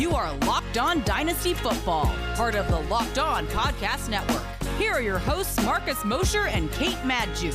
You are Locked On Dynasty Football, part of the Locked On Podcast Network. Here are your hosts, Marcus Mosher and Kate Magdziuk.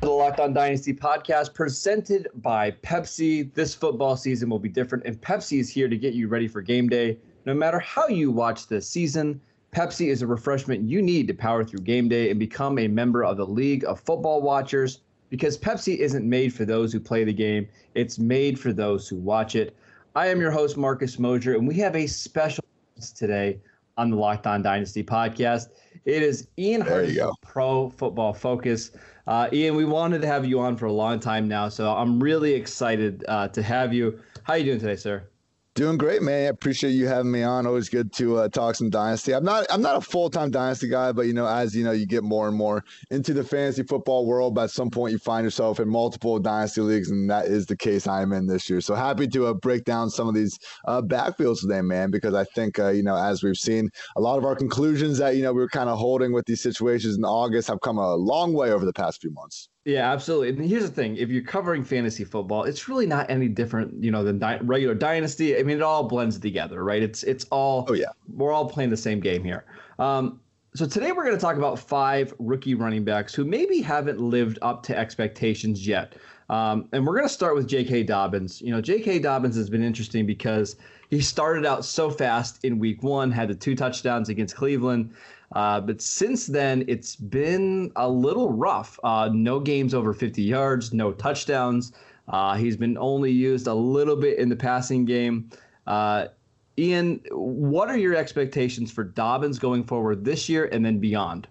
The Locked On Dynasty podcast presented by Pepsi. This football season will be different, and Pepsi is here to get you ready for game day. No matter how you watch this season, Pepsi is a refreshment you need to power through game day and become a member of the League of Football Watchers because Pepsi isn't made for those who play the game, it's made for those who watch it. I am your host, Marcus Mosher, and we have a special guest today on the Locked On Dynasty podcast. It is Ian from Pro Football Focus. Uh, Ian, we wanted to have you on for a long time now, so I'm really excited uh, to have you. How are you doing today, sir? Doing great, man. I appreciate you having me on. Always good to uh, talk some dynasty. I'm not I'm not a full time dynasty guy, but you know, as you know, you get more and more into the fantasy football world. But at some point, you find yourself in multiple dynasty leagues, and that is the case I am in this year. So happy to uh, break down some of these uh, backfields today, man, because I think uh, you know, as we've seen, a lot of our conclusions that you know we were kind of holding with these situations in August have come a long way over the past few months. Yeah, absolutely. And here's the thing: if you're covering fantasy football, it's really not any different, you know, than di- regular dynasty. I mean, it all blends together, right? It's it's all. Oh yeah. We're all playing the same game here. Um, so today we're going to talk about five rookie running backs who maybe haven't lived up to expectations yet. Um, and we're going to start with J.K. Dobbins. You know, J.K. Dobbins has been interesting because he started out so fast in Week One, had the two touchdowns against Cleveland. Uh, but since then, it's been a little rough. Uh, no games over 50 yards, no touchdowns. Uh, he's been only used a little bit in the passing game. Uh, Ian, what are your expectations for Dobbins going forward this year and then beyond?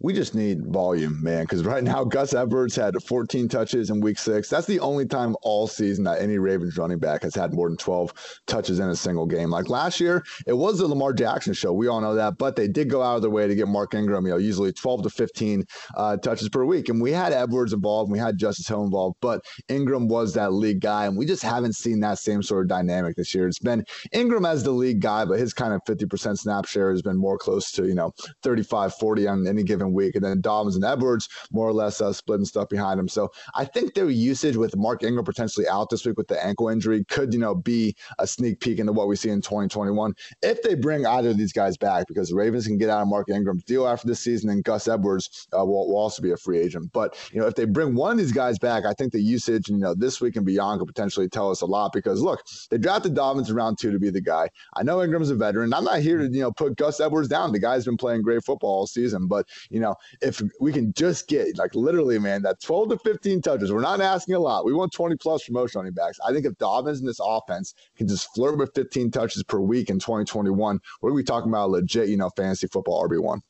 We just need volume, man. Because right now, Gus Edwards had 14 touches in week six. That's the only time all season that any Ravens running back has had more than 12 touches in a single game. Like last year, it was the Lamar Jackson show. We all know that. But they did go out of their way to get Mark Ingram, you know, usually 12 to 15 uh, touches per week. And we had Edwards involved, we had Justice Hill involved. But Ingram was that league guy. And we just haven't seen that same sort of dynamic this year. It's been Ingram as the league guy, but his kind of 50% snap share has been more close to, you know, 35, 40 on any given week. And then Dobbins and Edwards more or less uh, splitting stuff behind him. So I think their usage with Mark Ingram potentially out this week with the ankle injury could, you know, be a sneak peek into what we see in 2021 if they bring either of these guys back because the Ravens can get out of Mark Ingram's deal after this season and Gus Edwards uh, will, will, also be a free agent. But, you know, if they bring one of these guys back, I think the usage, you know, this week and beyond could potentially tell us a lot because look, they drafted Dobbins in round two to be the guy. I know Ingram's a veteran. I'm not here to, you know, put Gus Edwards down. The guy's been playing great football all season, but, you know, if we can just get like literally, man, that 12 to 15 touches, we're not asking a lot. We want 20 plus for most running backs. I think if Dobbins in this offense can just flirt with 15 touches per week in 2021, we're we talking about legit, you know, fantasy football RB1.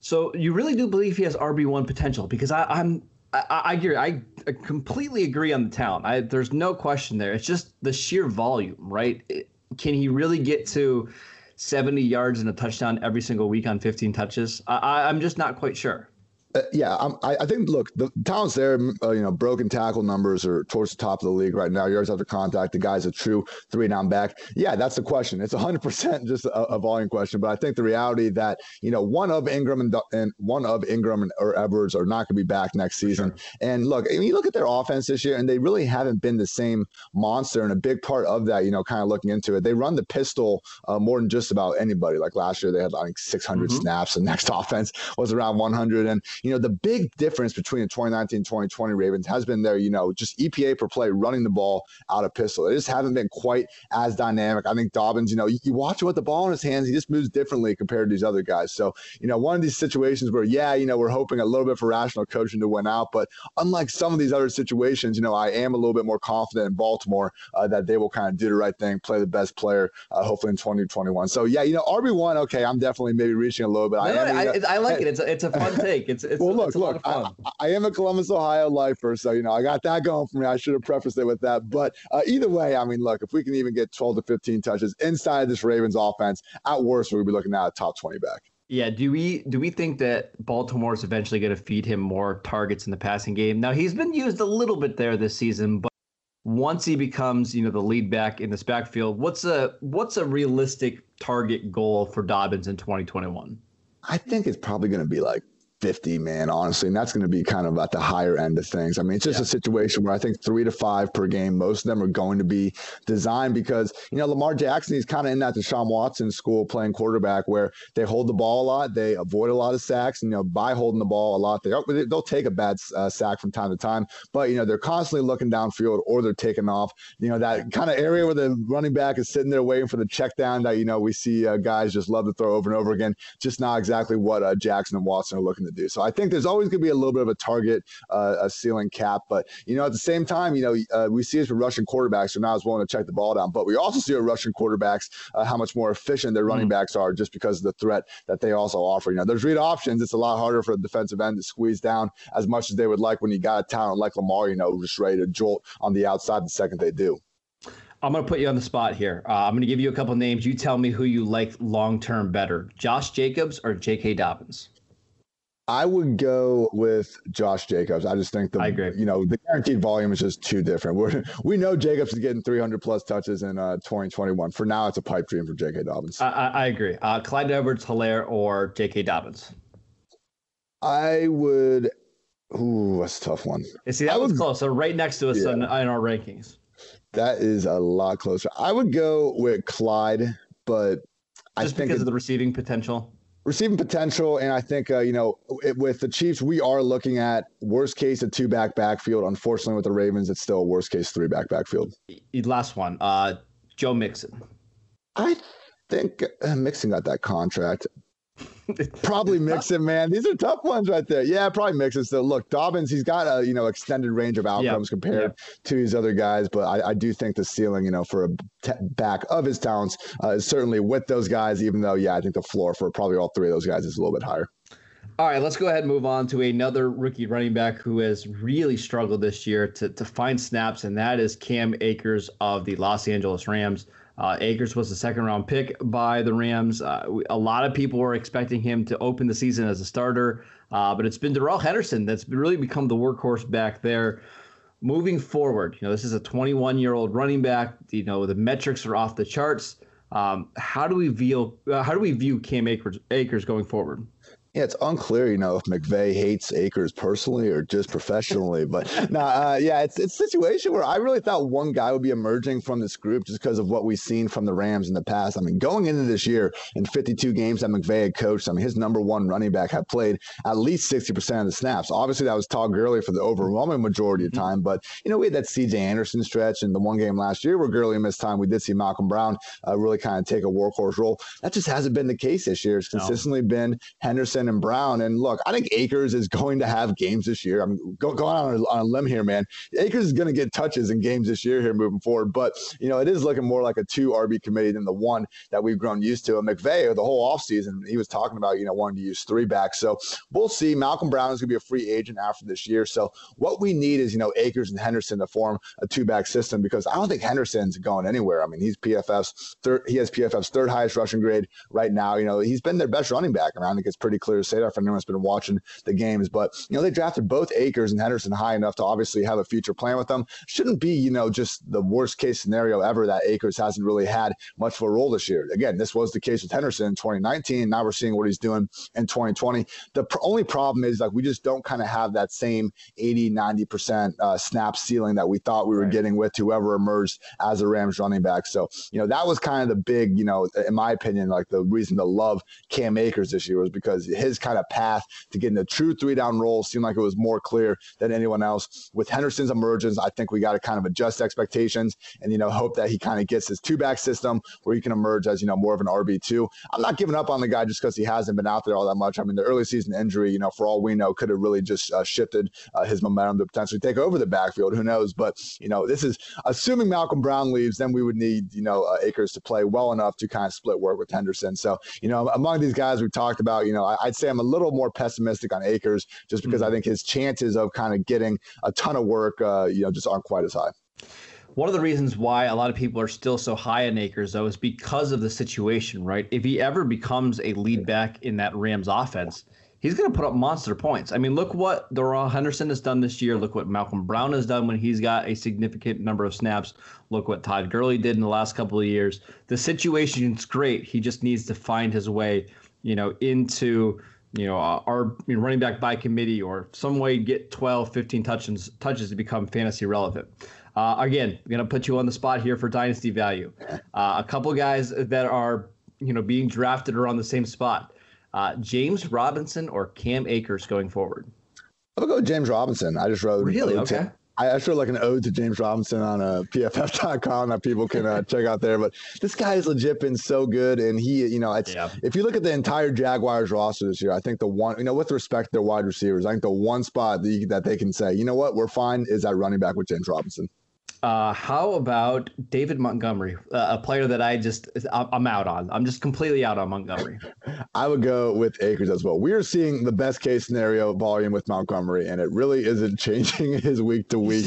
So you really do believe he has RB1 potential because I, I'm I, I agree. I completely agree on the talent. I, there's no question there. It's just the sheer volume, right? It, can he really get to 70 yards and a touchdown every single week on 15 touches? I, I'm just not quite sure. Uh, yeah, I, I think look, the talent's there. Uh, you know, broken tackle numbers are towards the top of the league right now. Yards after contact, the guy's a true three down back. Yeah, that's the question. It's 100 percent just a, a, volume question. But I think the reality that you know one of Ingram and, and one of Ingram and, or Edwards are not going to be back next season. Sure. And look, I mean, you look at their offense this year, and they really haven't been the same monster. And a big part of that, you know, kind of looking into it, they run the pistol uh, more than just about anybody. Like last year, they had like 600 mm-hmm. snaps. and next offense was around 100, and you know, the big difference between the 2019 2020 Ravens has been their, you know, just EPA per play running the ball out of pistol. They just haven't been quite as dynamic. I think Dobbins, you know, you, you watch him with the ball in his hands, he just moves differently compared to these other guys. So, you know, one of these situations where, yeah, you know, we're hoping a little bit for rational coaching to win out. But unlike some of these other situations, you know, I am a little bit more confident in Baltimore uh, that they will kind of do the right thing, play the best player, uh, hopefully in 2021. So, yeah, you know, RB1, okay, I'm definitely maybe reaching a little bit. No, I, am, I, you know, I, like it. It's a, it's a fun take. It's, it's, well, look, it's look, I, I, am a Columbus, Ohio lifer, so you know I got that going for me. I should have prefaced it with that. But uh, either way, I mean, look, if we can even get 12 to 15 touches inside this Ravens offense, at worst, we'll be looking at a top 20 back. Yeah, do we do we think that Baltimore is eventually going to feed him more targets in the passing game? Now he's been used a little bit there this season, but once he becomes, you know, the lead back in this backfield, what's a what's a realistic target goal for Dobbins in 2021? I think it's probably going to be like 50, man, honestly. And that's going to be kind of at the higher end of things. I mean, it's just yeah. a situation where I think three to five per game, most of them are going to be designed because, you know, Lamar Jackson, he's kind of in that Deshaun Watson school playing quarterback where they hold the ball a lot, they avoid a lot of sacks, and, you know, by holding the ball a lot, they, they'll take a bad uh, sack from time to time, but, you know, they're constantly looking downfield or they're taking off. You know, that kind of area where the running back is sitting there waiting for the check down that, you know, we see uh, guys just love to throw over and over again, just not exactly what uh, Jackson and Watson are looking to do. So I think there's always going to be a little bit of a target, uh, a ceiling cap. But, you know, at the same time, you know, uh, we see this with rushing quarterbacks who are not as willing to check the ball down. But we also see with rushing quarterbacks uh, how much more efficient their running mm. backs are just because of the threat that they also offer. You know, there's read options. It's a lot harder for a defensive end to squeeze down as much as they would like when you got a talent like Lamar, you know, just ready to jolt on the outside the second they do. I'm going to put you on the spot here. Uh, I'm going to give you a couple names. You tell me who you like long term better Josh Jacobs or J.K. Dobbins? I would go with Josh Jacobs. I just think the I agree. you know the guaranteed volume is just too different. We're, we know Jacobs is getting 300 plus touches in uh, 2021. For now, it's a pipe dream for J.K. Dobbins. I, I agree. Uh, Clyde Edwards, Hilaire, or J.K. Dobbins? I would. Ooh, that's a tough one. You see, that I was would, close. So right next to us yeah. in, in our rankings. That is a lot closer. I would go with Clyde, but just I think because of the receiving potential receiving potential. And I think, uh, you know, it, with the Chiefs, we are looking at worst case a two back backfield. Unfortunately, with the Ravens, it's still a worst case three back backfield. Last one, uh, Joe Mixon. I think uh, Mixon got that contract. Probably Mixon, man. These are tough ones right there. Yeah, probably Mixon. So look, Dobbins, he's got a you know extended range of outcomes compared to these other guys, but I, I, do think the ceiling, you know, for a t- back of his talents uh, is certainly with those guys. Even though, yeah, I think the floor for probably all three of those guys is a little bit higher. All right, let's go ahead and move on to another rookie running back who has really struggled this year to, to find snaps, and that is Cam Akers of the Los Angeles Rams. Uh, Akers was a second round pick by the Rams. Uh, a lot of people were expecting him to open the season as a starter, uh, but it's been Darrell Henderson that's really become the workhorse back there. Moving forward, you know, this is a 21 year old running back. You know, the metrics are off the charts. Um, how do we view uh, how do we view Cam Akers, Akers going forward? Yeah, it's unclear, you know, if McVay hates Akers personally or just professionally. But no, uh, yeah, it's it's a situation where I really thought one guy would be emerging from this group just because of what we've seen from the Rams in the past. I mean, going into this year in 52 games that McVay had coached, I mean, his number one running back had played at least 60% of the snaps. Obviously, that was Todd Gurley for the overwhelming majority of mm-hmm. time. But you know, we had that C.J. Anderson stretch in the one game last year where Gurley missed time. We did see Malcolm Brown uh, really kind of take a workhorse role. That just hasn't been the case this year. It's consistently no. been Henderson and Brown. And look, I think Akers is going to have games this year. I'm go, going on a, on a limb here, man. Akers is going to get touches in games this year here moving forward. But, you know, it is looking more like a two RB committee than the one that we've grown used to. And McVay, the whole offseason, he was talking about, you know, wanting to use three backs. So we'll see. Malcolm Brown is going to be a free agent after this year. So what we need is, you know, Akers and Henderson to form a two back system because I don't think Henderson's going anywhere. I mean, he's PFF's third, he has PFF's third highest rushing grade right now. You know, he's been their best running back. I mean, I think it's pretty clear to say that for anyone that's been watching the games. But, you know, they drafted both Akers and Henderson high enough to obviously have a future plan with them. Shouldn't be, you know, just the worst case scenario ever that Akers hasn't really had much of a role this year. Again, this was the case with Henderson in 2019. Now we're seeing what he's doing in 2020. The pr- only problem is like we just don't kind of have that same 80, 90% uh, snap ceiling that we thought we were right. getting with whoever emerged as a Rams running back. So, you know, that was kind of the big, you know, in my opinion, like the reason to love Cam Akers this year was because his kind of path to getting a true three down role seemed like it was more clear than anyone else. With Henderson's emergence, I think we got to kind of adjust expectations and, you know, hope that he kind of gets his two back system where he can emerge as, you know, more of an RB2. I'm not giving up on the guy just because he hasn't been out there all that much. I mean, the early season injury, you know, for all we know, could have really just uh, shifted uh, his momentum to potentially take over the backfield. Who knows? But, you know, this is assuming Malcolm Brown leaves, then we would need, you know, uh, Akers to play well enough to kind of split work with Henderson. So, you know, among these guys we talked about, you know, I, would say I'm a little more pessimistic on Akers just because mm-hmm. I think his chances of kind of getting a ton of work, uh, you know, just aren't quite as high. One of the reasons why a lot of people are still so high on Akers, though, is because of the situation, right? If he ever becomes a lead back in that Rams offense, he's going to put up monster points. I mean, look what Darrell Henderson has done this year. Look what Malcolm Brown has done when he's got a significant number of snaps. Look what Todd Gurley did in the last couple of years. The situation's great. He just needs to find his way, you know, into you know, our you know, running back by committee or some way get 12, 15 touches touches to become fantasy relevant. Uh, again, I'm gonna put you on the spot here for dynasty value. Uh, a couple guys that are you know being drafted are on the same spot. Uh, James Robinson or Cam Akers going forward. I'll go James Robinson. I just wrote really okay. I, I like an ode to James Robinson on uh, PFF.com that people can uh, check out there. But this guy has legit been so good, and he, you know, yeah. if you look at the entire Jaguars roster this year, I think the one, you know, with respect to their wide receivers, I think the one spot that, you, that they can say, you know what, we're fine, is that running back with James Robinson. Uh, how about David Montgomery, uh, a player that I just I'm out on. I'm just completely out on Montgomery. I would go with Akers as well. We are seeing the best case scenario volume with Montgomery, and it really isn't changing his week to week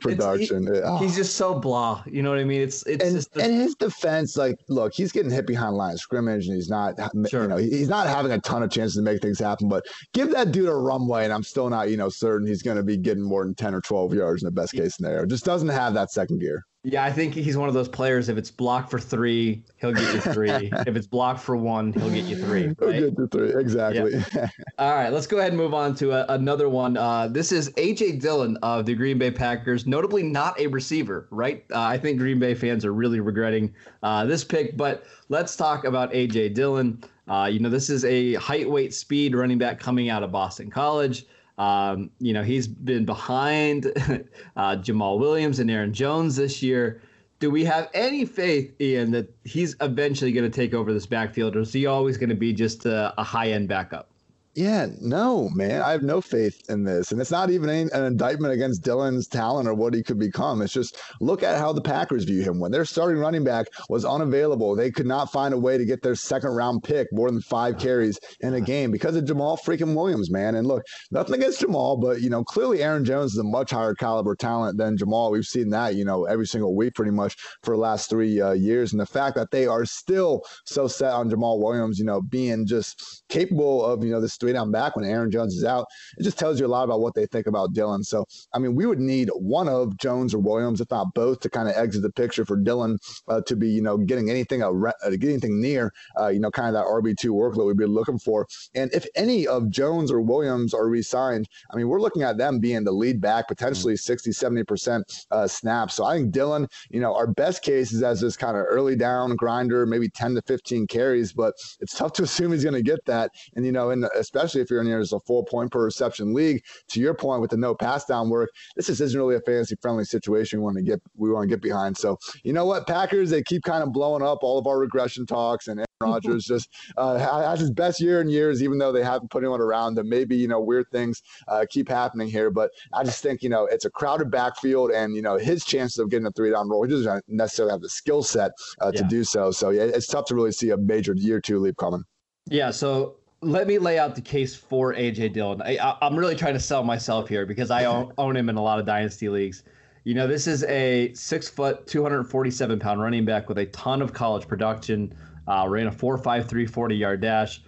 production. He, oh. He's just so blah. You know what I mean? It's it's and, just the, and his defense. Like, look, he's getting hit behind line of scrimmage, and he's not. Sure. You know, he's not having a ton of chances to make things happen. But give that dude a runway, and I'm still not, you know, certain he's going to be getting more than ten or twelve yards in the best case scenario. Just doesn't have that second gear. Yeah, I think he's one of those players. If it's blocked for three, he'll get you three. if it's blocked for one, he'll get you three. Right? He'll get you three. Exactly. All right, let's go ahead and move on to a, another one. Uh, this is AJ Dillon of the Green Bay Packers, notably not a receiver, right? Uh, I think Green Bay fans are really regretting uh, this pick, but let's talk about AJ Dillon. Uh, you know, this is a height, weight, speed running back coming out of Boston College. Um, you know, he's been behind uh, Jamaal Williams and Aaron Jones this year. Do we have any faith, Ian, that he's eventually going to take over this backfield, or is he always going to be just a, a high end backup? Yeah, no, man. I have no faith in this. And it's not even an indictment against Dillon's talent or what he could become. It's just look at how the Packers view him. When their starting running back was unavailable, they could not find a way to get their second round pick more than five carries in a game because of Jamaal freaking Williams, man. And look, nothing against Jamaal, but, you know, clearly Aaron Jones is a much higher caliber talent than Jamaal. We've seen that, you know, every single week pretty much for the last three uh, years. And the fact that they are still so set on Jamaal Williams, you know, being just capable of, you know, this three down back when Aaron Jones is out. It just tells you a lot about what they think about Dillon. So, I mean, we would need one of Jones or Williams, if not both, to kind of exit the picture for Dillon uh, to be, you know, getting anything, uh, getting anything near, uh, you know, kind of that RB2 workload we'd be looking for. And if any of Jones or Williams are re signed, I mean, we're looking at them being the lead back, potentially mm-hmm. 60, 70% uh, snaps. So I think Dillon, you know, our best case is as this kind of early down grinder, maybe 10 to 15 carries, but it's tough to assume he's going to get that. And, you know, and especially if you're in here as a four point per reception league. To your point with the no pass down work, this just isn't really a fantasy friendly situation we want to get we want to get behind. So you know what, Packers they keep kind of blowing up all of our regression talks and. Aaron Rodgers just uh, has his best year in years, even though they haven't put anyone around them. Maybe you know weird things uh, keep happening here, but I just think you know it's a crowded backfield, and you know his chances of getting a three down role, he doesn't necessarily have the skill set uh, yeah. to do so. So yeah, it's tough to really see a major year two leap coming. Yeah. So let me lay out the case for AJ Dillon. I, am really trying to sell myself here because I own, own, him in a lot of dynasty leagues. You know, this is a six foot, 247 pound running back with a ton of college production. Uh, ran a 4.53 40 yard dash.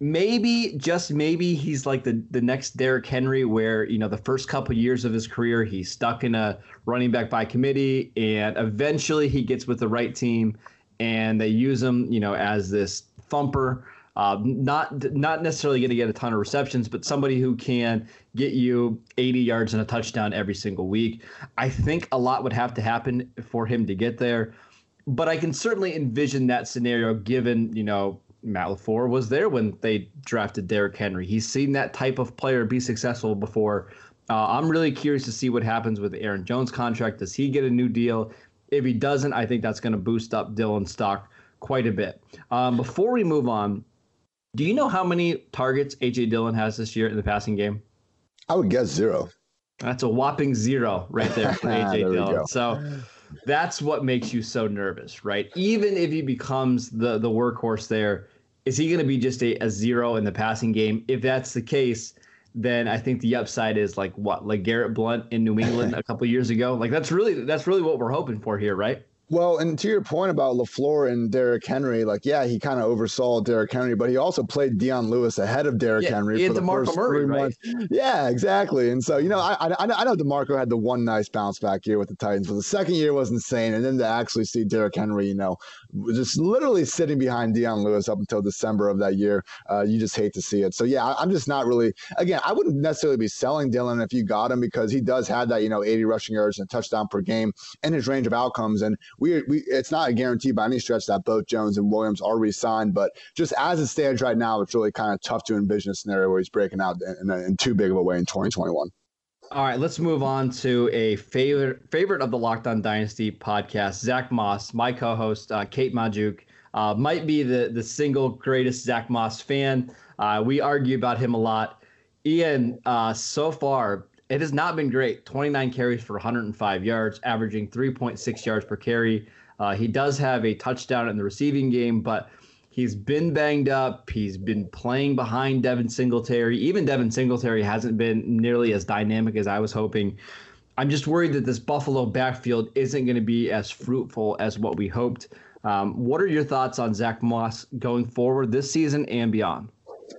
Maybe, just maybe, he's like the, the next Derrick Henry, where, you know, the first couple years of his career, he's stuck in a running back by committee, and eventually he gets with the right team and they use him, you know, as this thumper. Uh, not not necessarily going to get a ton of receptions, but somebody who can get you 80 yards and a touchdown every single week. I think a lot would have to happen for him to get there, but I can certainly envision that scenario given you know Matt LaFleur was there when they drafted Derrick Henry. He's seen that type of player be successful before. Uh, I'm really curious to see what happens with Aaron Jones' contract. Does he get a new deal? If he doesn't, I think that's going to boost up Dillon's stock quite a bit. Um, before we move on, do you know how many targets AJ Dillon has this year in the passing game? I would guess zero. That's a whopping zero right there for AJ Dillon. So that's what makes you so nervous, right? Even if he becomes the the workhorse there, is he going to be just a, a zero in the passing game? If that's the case, then I think the upside is like what, like Garrett Blount in New England a couple years ago. Like that's really that's really what we're hoping for here, right? Well, and to your point about LaFleur and Derrick Henry, like, yeah, he kind of oversaw Derrick Henry, but he also played Dion Lewis ahead of Derrick yeah, Henry for the DeMarco first Murray, three right? months. Yeah, exactly. And so, you know, I, I, I know DeMarco had the one nice bounce back year with the Titans, but the second year was insane. And then to actually see Derrick Henry, you know, just literally sitting behind Dion Lewis up until December of that year, uh, you just hate to see it. So, yeah, I'm just not really, again, I wouldn't necessarily be selling Dillon if you got him because he does have that, you know, 80 rushing yards and a touchdown per game and his range of outcomes. And we, we it's not a guarantee by any stretch that both Jones and Williams are re-signed, but just as it stands right now, it's really kind of tough to envision a scenario where he's breaking out in, in too big of a way in 2021. All right, let's move on to a favorite favorite of the Locked On Dynasty podcast. Zach Moss, my co-host, uh, Kate Magdziuk, uh, might be the the single greatest Zach Moss fan. Uh, we argue about him a lot. Ian, uh, so far it has not been great. 29 carries for 105 yards, averaging 3.6 yards per carry. Uh, he does have a touchdown in the receiving game, but he's been banged up. He's been playing behind Devin Singletary. Even Devin Singletary hasn't been nearly as dynamic as I was hoping. I'm just worried that this Buffalo backfield isn't going to be as fruitful as what we hoped. Um, what are your thoughts on Zach Moss going forward this season and beyond?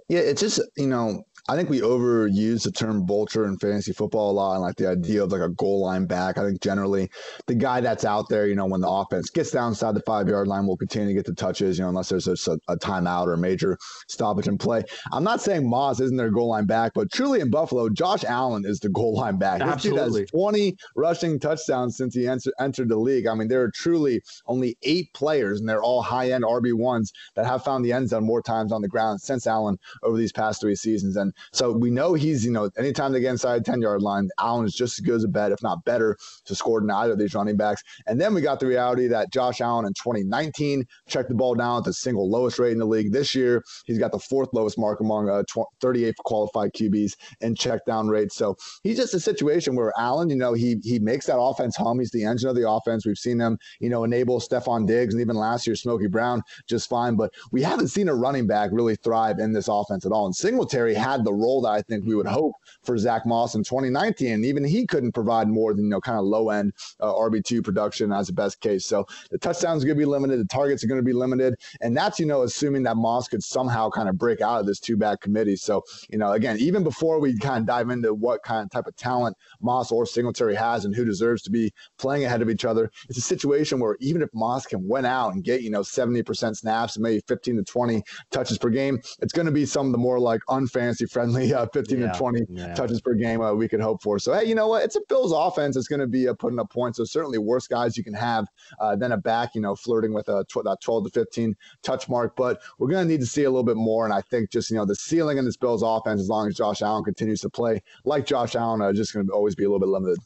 Yeah, it's just, you know, I think we overuse the term vulture in fantasy football a lot and like the idea of like a goal line back. I think generally the guy that's out there, you know, when the offense gets down inside the five yard line will continue to get the touches, you know, unless there's a, a timeout or a major stoppage in play. I'm not saying Moss isn't their goal line back, but truly in Buffalo, Josh Allen is the goal line back. Absolutely. This has 20 rushing touchdowns since he enter, entered the league. I mean, there are truly only eight players, and they're all high end RB1s that have found the end zone more times on the ground since Allen over these past three seasons. And so we know he's, you know, anytime they get inside the 10 yard line, Allen is just as good as a bet, if not better, to score than either of these running backs. And then we got the reality that Josh Allen in 2019 checked the ball down at the single lowest rate in the league. This year, he's got the fourth lowest mark among uh, 38 qualified QBs in check down rates. So he's just a situation where Allen, you know, he he makes that offense hum. He's the engine of the offense. We've seen him, you know, enable Stefon Diggs and even last year Smokey Brown just fine. But we haven't seen a running back really thrive in this offense at all. And Singletary had the role that I think we would hope for Zach Moss in 2019. And even he couldn't provide more than, you know, kind of low end uh, RB2 production as a best case. So the touchdowns are going to be limited. The targets are going to be limited. And that's, you know, assuming that Moss could somehow kind of break out of this two back committee. So, you know, again, even before we kind of dive into what kind of type of talent Moss or Singletary has and who deserves to be playing ahead of each other, it's a situation where even if Moss can win out and get, you know, 70% snaps and maybe 15 to 20 touches per game, it's going to be some of the more like unfancy friendly uh, 15 yeah, to 20 yeah. touches per game uh, we could hope for. So, hey, you know what? It's a Bills offense that's going to be uh, putting up points. So, certainly worse guys you can have uh, than a back, you know, flirting with a tw- that 12 to 15 touch mark. But we're going to need to see a little bit more. And I think just, you know, the ceiling in this Bills offense, as long as Josh Allen continues to play like Josh Allen, uh, just going to always be a little bit limited.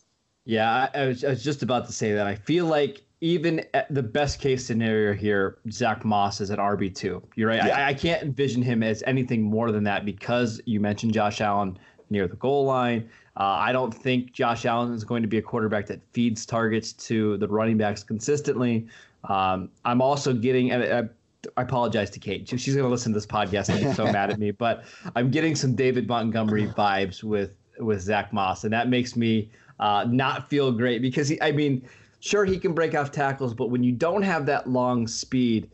Yeah, I, I, was, I was just about to say that. I feel like even at the best case scenario here, Zach Moss is at RB two. You're right. Yeah. I, I, can't envision him as anything more than that because you mentioned Josh Allen near the goal line. Uh, I don't think Josh Allen is going to be a quarterback that feeds targets to the running backs consistently. Um, I'm also getting. I apologize to Kate. She's going to listen to this podcast and be so mad at me. But I'm getting some David Montgomery vibes with with Zach Moss, and that makes me uh, not feel great because he. I mean Sure, he can break off tackles, but when you don't have that long speed,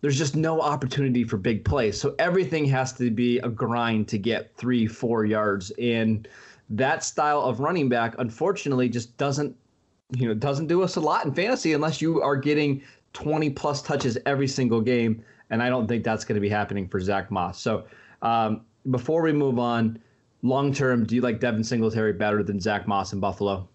there's just no opportunity for big plays. So everything has to be a grind to get three, four yards. And that style of running back, unfortunately, just doesn't, you know, doesn't do us a lot in fantasy unless you are getting 20 plus touches every single game. And I don't think that's going to be happening for Zach Moss. So um, before we move on, long term, do you like Devin Singletary better than Zach Moss in Buffalo?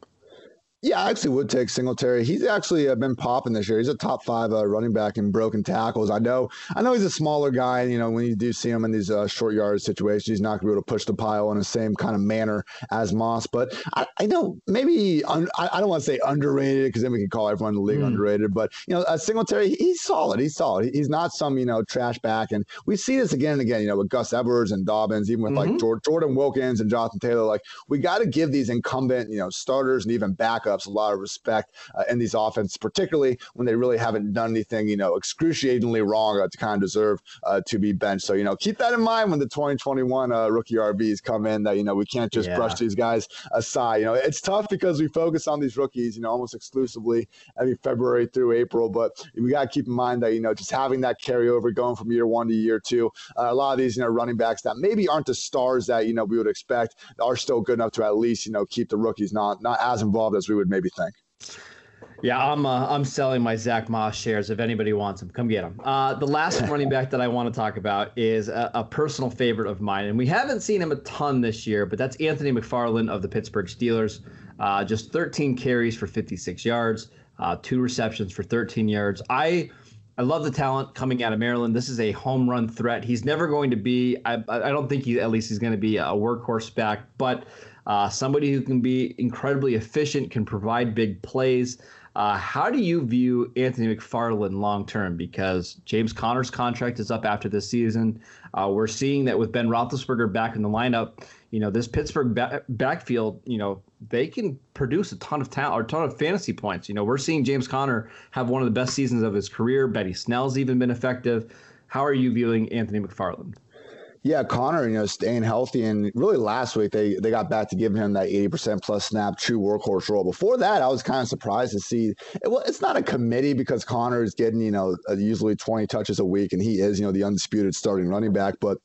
Yeah, I actually would take Singletary. He's actually uh, been popping this year. He's a top five uh, running back in broken tackles. I know, I know he's a smaller guy. And, you know, when you do see him in these uh, short yard situations, he's not going to be able to push the pile in the same kind of manner as Moss. But I, I know maybe un, I, I, don't want to say underrated because then we can call everyone in the league mm. underrated. But you know, uh, Singletary, he's solid. He's solid. He's not some you know trash back. And we see this again and again. You know, with Gus Edwards and Dobbins, even with mm-hmm. like Jordan Wilkins and Jonathan Taylor. Like we got to give these incumbent you know starters and even backups backups, a lot of respect uh, in these offenses, particularly when they really haven't done anything, you know, excruciatingly wrong uh, to kind of deserve uh, to be benched. So, you know, keep that in mind when the 2021 uh, rookie RBs come in that, you know, we can't just yeah. brush these guys aside. You know, it's tough because we focus on these rookies, you know, almost exclusively every February through April, but we got to keep in mind that, you know, just having that carryover going from year one to year two, uh, a lot of these, you know, running backs that maybe aren't the stars that, you know, we would expect are still good enough to at least, you know, keep the rookies not, not as involved as we would maybe think. Yeah, I'm uh, I'm selling my Zach Moss shares. If anybody wants them, come get them. Uh, the last running back that I want to talk about is a, a, personal favorite of mine, and we haven't seen him a ton this year, but that's Anthony McFarland of the Pittsburgh Steelers. Uh, just 13 carries for 56 yards, uh, two receptions for 13 yards. I I love the talent coming out of Maryland. This is a home run threat. He's never going to be. I I don't think he at least he's going to be a workhorse back, but uh, somebody who can be incredibly efficient, can provide big plays. Uh, how do you view Anthony McFarland long term? Because James Conner's contract is up after this season. Uh, we're seeing that with Ben Roethlisberger back in the lineup. You know, this Pittsburgh back- backfield. You know, they can produce a ton of talent or a ton of fantasy points. You know, we're seeing James Conner have one of the best seasons of his career. Benny Snell's even been effective. How are you viewing Anthony McFarland? Yeah, Conner, you know, staying healthy, and really last week they they got back to giving him that eighty percent plus snap true workhorse role. Before that, I was kind of surprised to see. Well, it's not a committee because Conner is getting you know uh, usually twenty touches a week, and he is you know the undisputed starting running back, but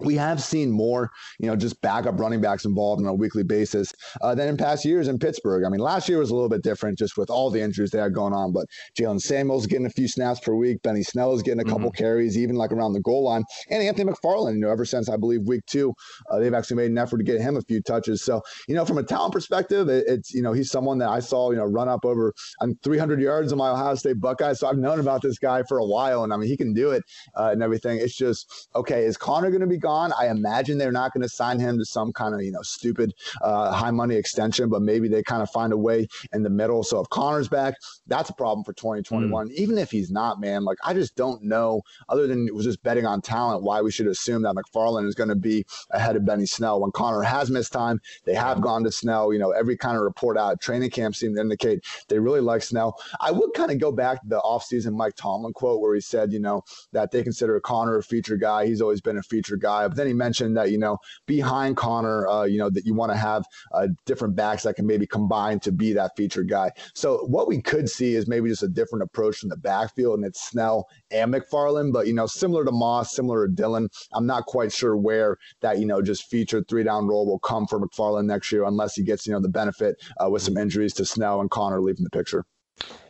we have seen more, you know, just backup running backs involved on a weekly basis uh, than in past years in Pittsburgh. I mean, last year was a little bit different just with all the injuries they had going on, but Jaylen Samuels getting a few snaps per week. Benny Snell is getting a couple mm-hmm. carries, even like around the goal line. And Anthony McFarland, you know, ever since I believe week two, uh, they've actually made an effort to get him a few touches. So, you know, from a talent perspective, it, it's, you know, he's someone that I saw, you know, run up over on 300 yards of my Ohio State Buckeyes. So I've known about this guy for a while. And I mean, he can do it uh, and everything. It's just, okay, is Conner going to be gone? I imagine they're not going to sign him to some kind of you know stupid uh, high money extension, but maybe they kind of find a way in the middle. So if Conner's back, that's a problem for 2021. Mm. Even if he's not, man, like I just don't know. Other than it was just betting on talent, why we should assume that McFarland is going to be ahead of Benny Snell when Conner has missed time. They have gone to Snell. You know, every kind of report out training camp seemed to indicate they really like Snell. I would kind of go back to the offseason Mike Tomlin quote where he said, you know, that they consider Conner a feature guy. He's always been a feature guy. But then he mentioned that, you know, behind Conner, uh, you know, that you want to have uh, different backs that can maybe combine to be that featured guy. So what we could see is maybe just a different approach from the backfield, and it's Snell and McFarland, but, you know, similar to Moss, similar to Dillon, I'm not quite sure where that, you know, just featured three down role will come for McFarland next year unless he gets, you know, the benefit uh, with some injuries to Snell and Conner leaving the picture.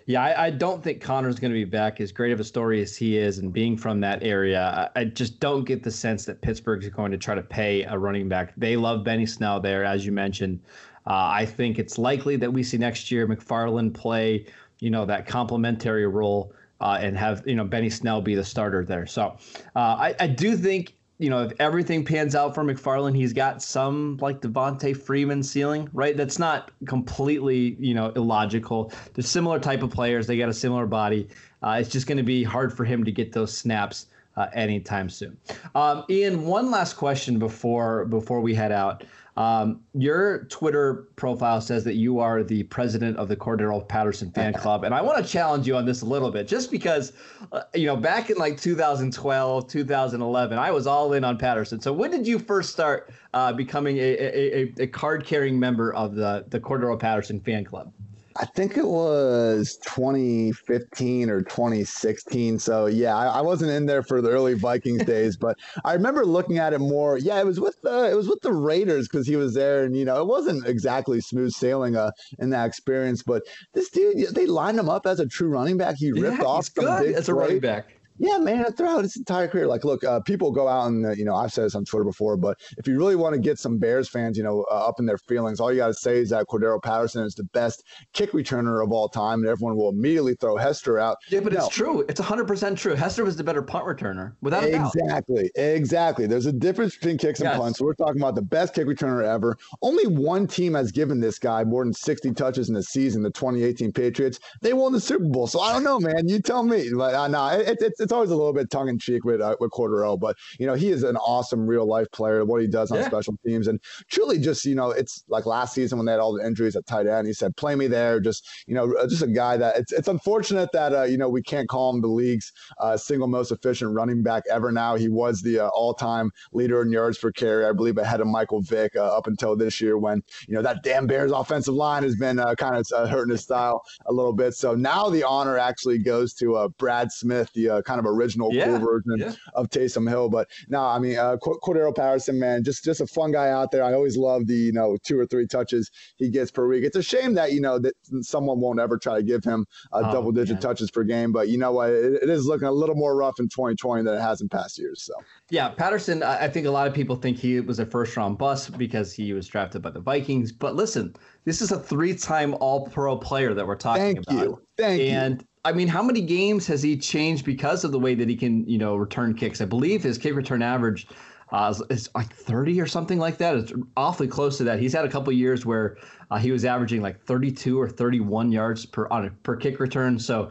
Yeah, I, I, don't think Conner's going to be back. As great of a story as he is, and being from that area, I, I just don't get the sense that Pittsburgh's going to try to pay a running back. They love Benny Snell there, as you mentioned. Uh, I think it's likely that we see next year McFarland play, you know, that complementary role uh, and have you know Benny Snell be the starter there. So uh, I, I do think you know, if everything pans out for McFarland, he's got some like Devonta Freeman ceiling, right? That's not completely, you know, illogical. They're similar type of players. They got a similar body. Uh, it's just going to be hard for him to get those snaps uh, anytime soon. Um, Ian, one last question before before we head out. Um, your Twitter profile says that you are the president of the Cordarrelle Patterson fan club, and I want to challenge you on this a little bit, just because, uh, you know, back in like 2012, 2011, I was all in on Patterson. So when did you first start uh, becoming a, a, a, a card-carrying member of the the Cordarrelle Patterson fan club? I think it was 2015 or 2016. So yeah, I, I, wasn't in there for the early Vikings days, but I remember looking at it more. Yeah, it was with the it was with the Raiders because he was there, and you know it wasn't exactly smooth sailing uh, in that experience. But this dude, they lined him up as a true running back. He ripped yeah, off some big as a running back. Yeah, man, throughout his entire career. Like, look, uh, people go out and, uh, you know, I've said this on Twitter before, but if you really want to get some Bears fans, you know, uh, up in their feelings, all you got to say is that Cordarrelle Patterson is the best kick returner of all time, and everyone will immediately throw Hester out. Yeah, but no. it's true. It's 100% true. Hester was the better punt returner, without a doubt. Exactly. Exactly. There's a difference between kicks and yes. punts. We're talking about the best kick returner ever. Only one team has given this guy more than 60 touches in a season, the 2018 Patriots. They won the Super Bowl. So I don't know, man. You tell me. But uh, no, it, it's, it's always a little bit tongue in cheek with uh, with Cordarrelle, but you know he is an awesome real life player. What he does on yeah. special teams, and truly just you know it's like last season when they had all the injuries at tight end. He said, "Play me there." Just you know, uh, just a guy that it's it's unfortunate that uh, you know we can't call him the league's uh, single most efficient running back ever. Now he was the uh, all time leader in yards per carry, I believe, ahead of Michael Vick uh, up until this year when you know that damn Bears offensive line has been kind of hurting his style a little bit. So now the honor actually goes to Brad Smith, the kind of original yeah, cool version yeah. of Taysom Hill. But no, I mean uh, Cordarrelle Patterson, man, just just a fun guy out there. I always love the you know two or three touches he gets per week. It's a shame that you know that someone won't ever try to give him uh, oh, double digit man. touches per game. But you know what, it, it is looking a little more rough in 2020 than it has in past years. So yeah, Patterson. I think a lot of people think he was a first round bust because he was drafted by the Vikings. But listen, this is a three time All Pro player that we're talking Thank about. You. Thank and you. I mean, how many games has he changed because of the way that he can, you know, return kicks? I believe his kick return average uh, is, like 30 or something like that. It's awfully close to that. He's had a couple years where uh, he was averaging like 32 or 31 yards per on a, per kick return. So,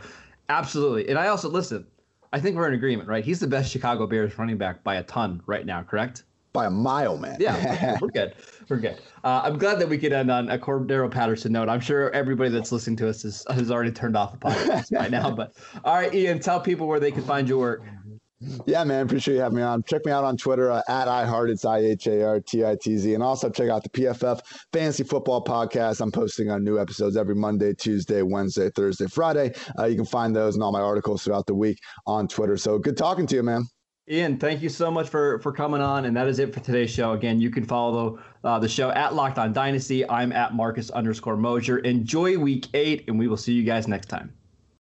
absolutely. And I also listen. I think we're in agreement, right? He's the best Chicago Bears running back by a ton right now, correct? By a mile, man. Yeah, we're good. We're good. Uh, I'm glad that we could end on a Cordarrelle Patterson note. I'm sure everybody that's listening to us is, has already turned off the podcast by now. But all right, Ian, tell people where they can find your work. Yeah, man. Appreciate you having me on. Check me out on Twitter uh, at iHeart. It's I H A R T I T Z. And also check out the PFF Fantasy Football Podcast. I'm posting on new episodes every Monday, Tuesday, Wednesday, Thursday, Friday. Uh, you can find those and all my articles throughout the week on Twitter. So good talking to you, man. Ian, thank you so much for for coming on, and that is it for today's show. Again, you can follow uh, the show at Locked On Dynasty. I'm at Marcus underscore Mosher. Enjoy Week Eight, and we will see you guys next time.